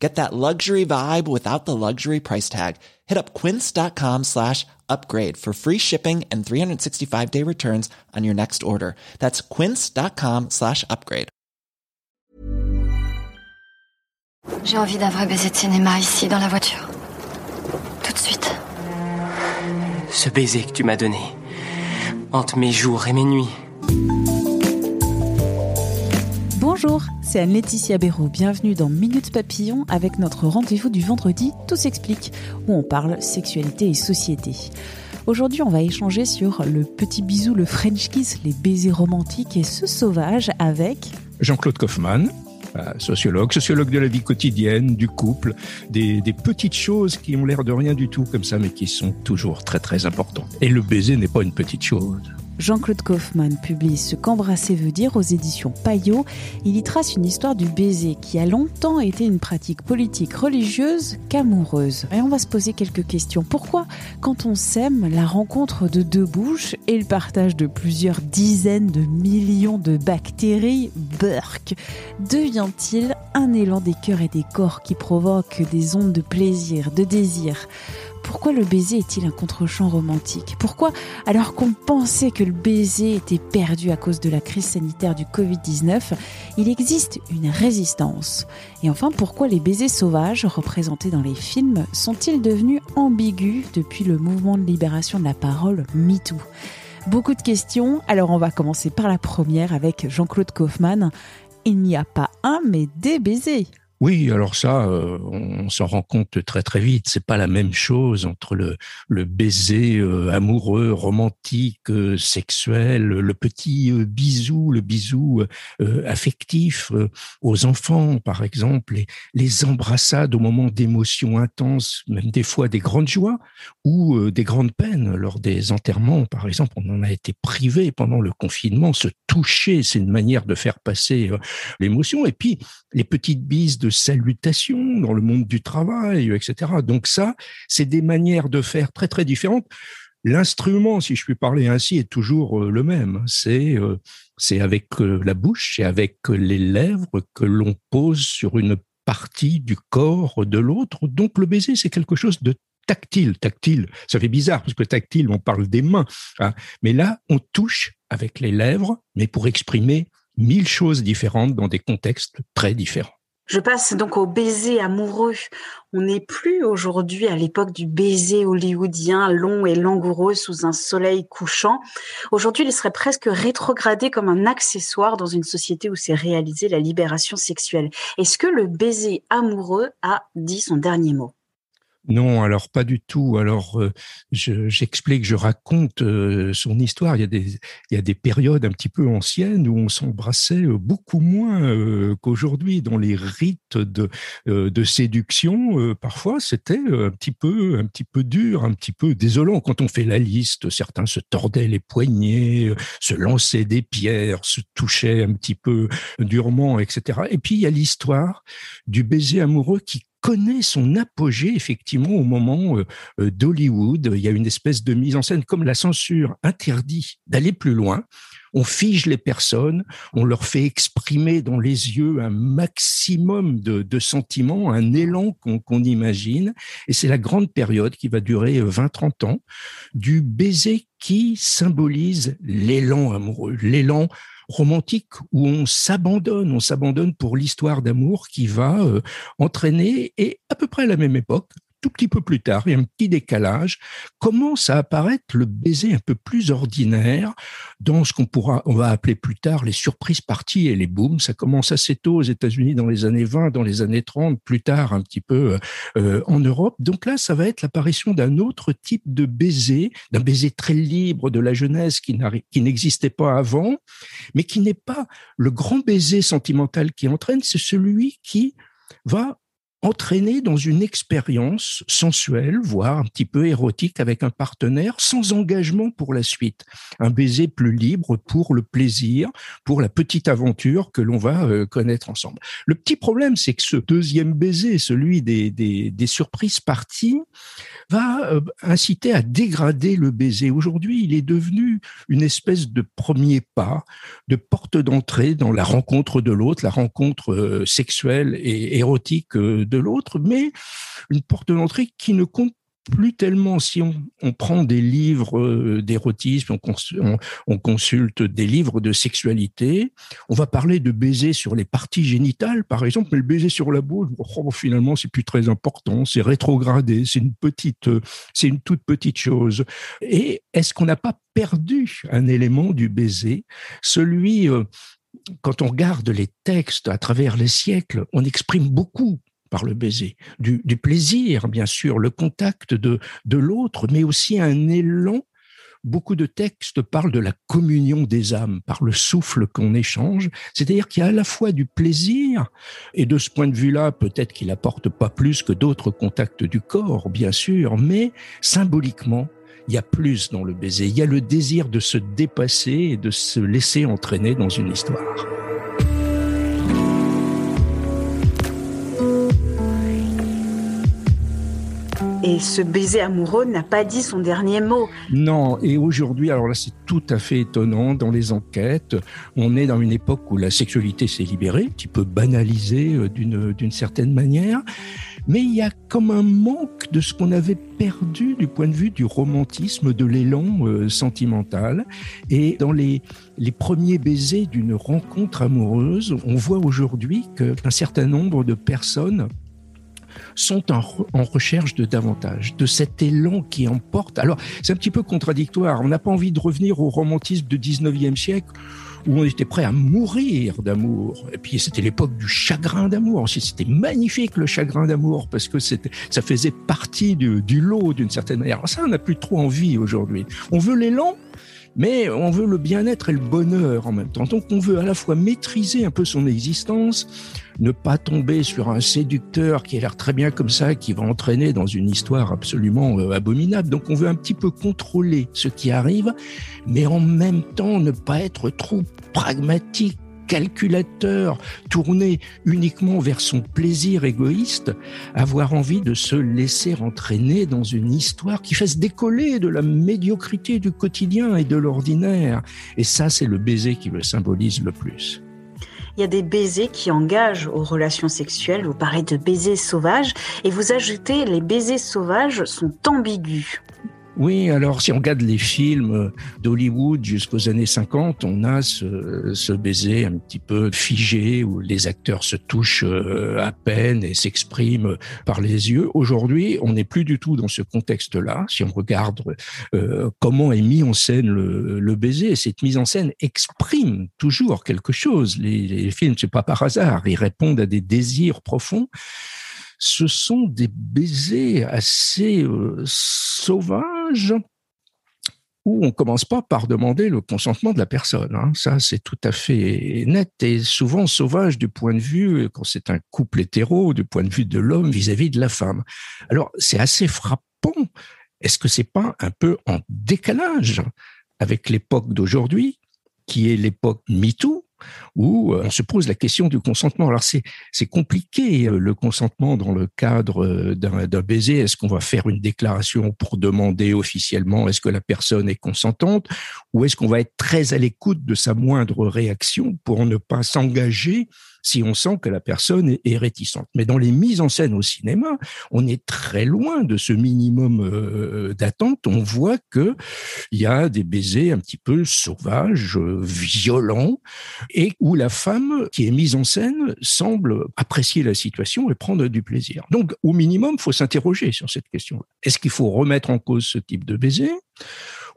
Get that luxury vibe without the luxury price tag. Hit up quince.com slash upgrade for free shipping and 365 day returns on your next order. That's quince.com slash upgrade. J'ai envie d'un vrai baiser de cinéma ici, dans la voiture. Tout de suite. Ce baiser que tu m'as donné, hante mes jours et mes nuits. Bonjour, c'est Anne-Laetitia Béraud. Bienvenue dans Minute Papillon avec notre rendez-vous du vendredi Tout s'explique, où on parle sexualité et société. Aujourd'hui, on va échanger sur le petit bisou, le French kiss, les baisers romantiques et ce sauvage avec Jean-Claude Kaufmann, euh, sociologue, sociologue de la vie quotidienne, du couple, des, des petites choses qui ont l'air de rien du tout comme ça, mais qui sont toujours très très importantes. Et le baiser n'est pas une petite chose. Jean-Claude Kaufmann publie Ce qu'embrasser veut dire aux éditions Payot. Il y trace une histoire du baiser qui a longtemps été une pratique politique religieuse qu'amoureuse. Et on va se poser quelques questions. Pourquoi, quand on s'aime, la rencontre de deux bouches et le partage de plusieurs dizaines de millions de bactéries, burk, devient-il un élan des cœurs et des corps qui provoque des ondes de plaisir, de désir? Pourquoi le baiser est-il un contre-champ romantique? Pourquoi, alors qu'on pensait que le baiser était perdu à cause de la crise sanitaire du Covid-19, il existe une résistance? Et enfin, pourquoi les baisers sauvages représentés dans les films sont-ils devenus ambigus depuis le mouvement de libération de la parole MeToo? Beaucoup de questions, alors on va commencer par la première avec Jean-Claude Kaufmann. Il n'y a pas un, mais des baisers. Oui, alors ça, euh, on s'en rend compte très très vite. C'est pas la même chose entre le, le baiser euh, amoureux, romantique, euh, sexuel, le petit bisou, le bisou affectif aux enfants, par exemple, les, les embrassades au moment d'émotions intenses, même des fois des grandes joies ou des grandes peines lors des enterrements, par exemple. On en a été privé pendant le confinement. Toucher, c'est une manière de faire passer l'émotion. Et puis les petites bises de salutations dans le monde du travail, etc. Donc ça, c'est des manières de faire très très différentes. L'instrument, si je puis parler ainsi, est toujours euh, le même. C'est euh, avec euh, la bouche et avec les lèvres que l'on pose sur une partie du corps de l'autre. Donc le baiser, c'est quelque chose de tactile. Tactile, ça fait bizarre parce que tactile, on parle des mains. Hein. Mais là, on touche avec les lèvres, mais pour exprimer mille choses différentes dans des contextes très différents. Je passe donc au baiser amoureux. On n'est plus aujourd'hui à l'époque du baiser hollywoodien long et langoureux sous un soleil couchant. Aujourd'hui, il serait presque rétrogradé comme un accessoire dans une société où s'est réalisée la libération sexuelle. Est-ce que le baiser amoureux a dit son dernier mot? Non, alors pas du tout. Alors euh, j'explique, je, raconte euh, son histoire. Il y, a des, périodes un petit peu anciennes où on s'embrassait euh, beaucoup moins qu'aujourd'hui. Dans les rites de, de séduction, parfois c'était un petit peu un petit peu dur, un petit peu désolant. Quand on fait la liste, certains se tordaient les poignets, se lançaient des pierres, se touchaient un petit peu durement, etc. Et puis il y a l'histoire du baiser amoureux qui connaît son apogée effectivement au moment euh, euh, d'Hollywood. Il y a une espèce de mise en scène comme la censure interdit d'aller plus loin. On fige les personnes, on leur fait exprimer dans les yeux un maximum de, sentiments, un élan qu'on imagine. Et c'est la grande période qui va durer 20-30 euh, ans du baiser qui symbolise l'élan amoureux, l'élan romantique où on s'abandonne, on s'abandonne pour l'histoire d'amour qui va euh, entraîner, et à peu près à la même époque, tout petit peu plus tard, il y a un petit décalage, commence à apparaître le baiser un peu plus ordinaire dans ce qu'on pourra, on va appeler plus tard les surprises parties et les booms. Ça commence assez tôt aux États-Unis dans les années 20, dans les années 30, plus tard un petit peu euh, en Europe. Donc là, ça va être l'apparition d'un autre type de baiser, d'un baiser très libre de la jeunesse qui n'existait pas avant, mais qui n'est pas le grand baiser sentimental qui entraîne, c'est celui qui va entraîner dans une expérience sensuelle, voire un petit peu érotique avec un partenaire, sans engagement pour la suite. Un baiser plus libre pour le plaisir, pour la petite aventure que l'on va euh, connaître ensemble. Le petit problème, c'est que ce deuxième baiser, celui des, des, des surprises parties, va euh, inciter à dégrader le baiser. Aujourd'hui, il est devenu une espèce de premier pas, de porte d'entrée dans la rencontre de l'autre, la rencontre euh, sexuelle et érotique de l'autre, mais une porte d'entrée qui ne compte plus tellement si on, prend des livres euh, d'érotisme, on, on, consulte des livres de sexualité, on va parler de baiser sur les parties génitales, par exemple, mais le baiser sur la bouche, oh, finalement, c'est plus très important, c'est rétrogradé, c'est une petite, euh, c'est une toute petite chose. Et est-ce qu'on n'a pas perdu un élément du baiser, celui euh, quand on regarde les textes à travers les siècles, on exprime beaucoup par le baiser, du, plaisir, bien sûr, le contact de, de l'autre, mais aussi un élan. Beaucoup de textes parlent de la communion des âmes par le souffle qu'on échange, c'est-à-dire qu'il y a à la fois du plaisir, et de ce point de vue-là, peut-être qu'il apporte pas plus que d'autres contacts du corps, bien sûr, mais symboliquement, il y a plus dans le baiser, il y a le désir de se dépasser et de se laisser entraîner dans une histoire. Et ce baiser amoureux n'a pas dit son dernier mot. Non, et aujourd'hui, alors là c'est tout à fait étonnant, dans les enquêtes, on est dans une époque où la sexualité s'est libérée, un petit peu banalisée euh, d'une certaine manière, mais il y a comme un manque de ce qu'on avait perdu du point de vue du romantisme, de l'élan euh, sentimental. Et dans les, les premiers baisers d'une rencontre amoureuse, on voit aujourd'hui qu'un certain nombre de personnes sont en, recherche de davantage, de cet élan qui emporte. Alors, c'est un petit peu contradictoire. On n'a pas envie de revenir au romantisme du 19e siècle où on était prêt à mourir d'amour. Et puis c'était l'époque du chagrin d'amour. C'était magnifique le chagrin d'amour parce que ça faisait partie du, du lot d'une certaine manière. ça, on n'a plus trop envie aujourd'hui. On veut l'élan, mais on veut le bien-être et le bonheur en même temps. Donc on veut à la fois maîtriser un peu son existence, ne pas tomber sur un séducteur qui a l'air très bien comme ça, qui va entraîner dans une histoire absolument euh, abominable. Donc on veut un petit peu contrôler ce qui arrive, mais en même temps ne pas être trop pragmatique calculateur, tourné uniquement vers son plaisir égoïste, avoir envie de se laisser entraîner dans une histoire qui fasse décoller de la médiocrité du quotidien et de l'ordinaire. Et ça, c'est le baiser qui le symbolise le plus il y a des baisers qui engagent aux relations sexuelles. Vous parlez de baisers sauvages et vous ajoutez les baisers sauvages sont ambigus. Oui, alors si on regarde les films d'Hollywood jusqu'aux années 50, on a ce, ce, baiser un petit peu figé où les acteurs se touchent euh, à peine et s'expriment par les yeux. Aujourd'hui, on n'est plus du tout dans ce contexte-là. Si on regarde euh, comment est mis en scène le, le, baiser, cette mise en scène exprime toujours quelque chose. Les, les films, c'est pas par hasard, ils répondent à des désirs profonds ce sont des baisers assez euh, sauvages où on commence pas par demander le consentement de la personne. Hein. Ça, c'est tout à fait net et souvent sauvage du point de vue, quand c'est un couple hétéro, du point de vue de l'homme vis-à-vis de la femme. Alors, c'est assez frappant. Est-ce que c'est pas un peu en décalage avec l'époque d'aujourd'hui, qui est l'époque MeToo, où euh, on se pose la question du consentement. Alors c'est c'est compliqué euh, le consentement dans le cadre euh, d'un baiser. Est-ce qu'on va faire une déclaration pour demander officiellement est-ce que la personne est consentante ou est-ce qu'on va être très à l'écoute de sa moindre réaction pour ne pas s'engager si on sent que la personne est, réticente. Mais dans les mises en scène au cinéma, on est très loin de ce minimum euh, d'attente. On voit que il y a des baisers un petit peu sauvages, violents, et où la femme qui est mise en scène semble apprécier la situation et prendre du plaisir. Donc, au minimum, il faut s'interroger sur cette question. Est-ce qu'il faut remettre en cause ce type de baiser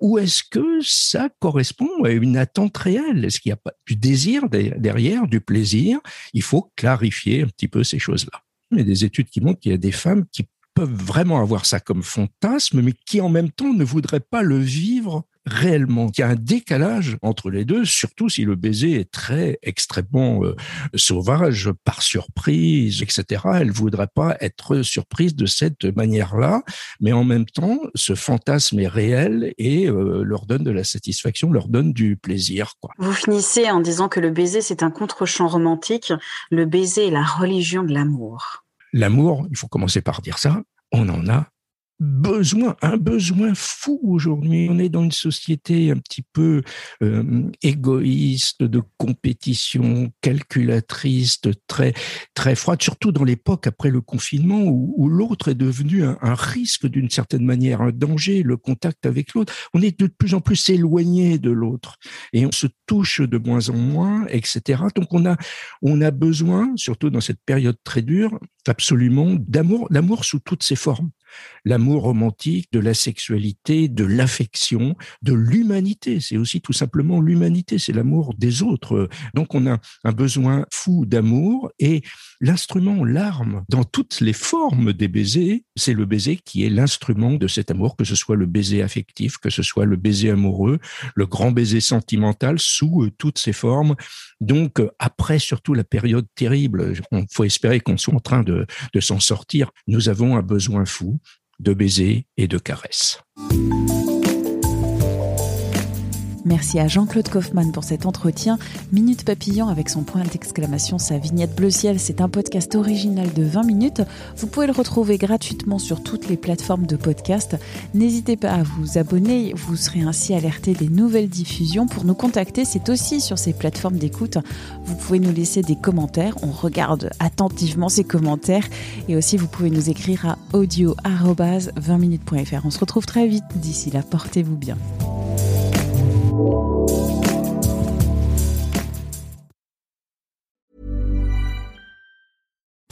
ou est-ce que ça correspond à une attente réelle? Est-ce qu'il n'y a pas du désir derrière, du plaisir? Il faut clarifier un petit peu ces choses-là. Il y a des études qui montrent qu'il y a des femmes qui peuvent vraiment avoir ça comme fantasme, mais qui en même temps ne voudraient pas le vivre réellement qu'il y a un décalage entre les deux, surtout si le baiser est très extrêmement euh, sauvage, par surprise, etc. Elle voudrait pas être surprise de cette manière-là, mais en même temps, ce fantasme est réel et euh, leur donne de la satisfaction, leur donne du plaisir. Quoi. Vous finissez en disant que le baiser, c'est un contre-champ romantique. Le baiser est la religion de l'amour. L'amour, il faut commencer par dire ça, on en a besoin, un besoin fou aujourd'hui. On est dans une société un petit peu euh, égoïste, de compétition, calculatrice, très très froide, surtout dans l'époque après le confinement où, l'autre est devenu un, un risque d'une certaine manière, un danger, le contact avec l'autre. On est de plus en plus éloigné de l'autre et on se touche de moins en moins, etc. Donc on a on a besoin, surtout dans cette période très dure, absolument d'amour, l'amour sous toutes ses formes l'amour romantique, de la sexualité, de l'affection, de l'humanité. C'est aussi tout simplement l'humanité, c'est l'amour des autres. Donc on a un besoin fou d'amour et l'instrument, l'arme, dans toutes les formes des baisers, c'est le baiser qui est l'instrument de cet amour, que ce soit le baiser affectif, que ce soit le baiser amoureux, le grand baiser sentimental sous euh, toutes ses formes. Donc après surtout la période terrible, il faut espérer qu'on soit en train de, de s'en sortir. Nous avons un besoin fou de baisers et de caresses. Merci à Jean-Claude Kaufmann pour cet entretien. Minute Papillon avec son point d'exclamation, sa vignette bleu ciel, c'est un podcast original de 20 minutes. Vous pouvez le retrouver gratuitement sur toutes les plateformes de podcast. N'hésitez pas à vous abonner, vous serez ainsi alerté des nouvelles diffusions. Pour nous contacter, c'est aussi sur ces plateformes d'écoute. Vous pouvez nous laisser des commentaires, on regarde attentivement ces commentaires et aussi vous pouvez nous écrire à audio-20minutes.fr. On se retrouve très vite, d'ici là, portez-vous bien.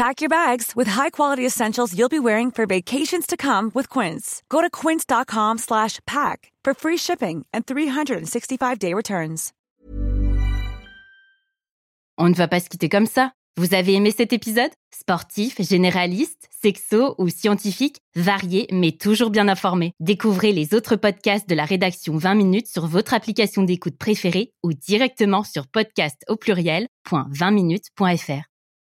Pack your bags with high-quality essentials you'll be wearing for vacations to come with Quince. Go to quince.com slash pack for free shipping and 365-day returns. On ne va pas se quitter comme ça. Vous avez aimé cet épisode? Sportif, généraliste, sexo ou scientifique, varié mais toujours bien informé. Découvrez les autres podcasts de la rédaction 20 minutes sur votre application d'écoute préférée ou directement sur podcast au pluriel.20minutes.fr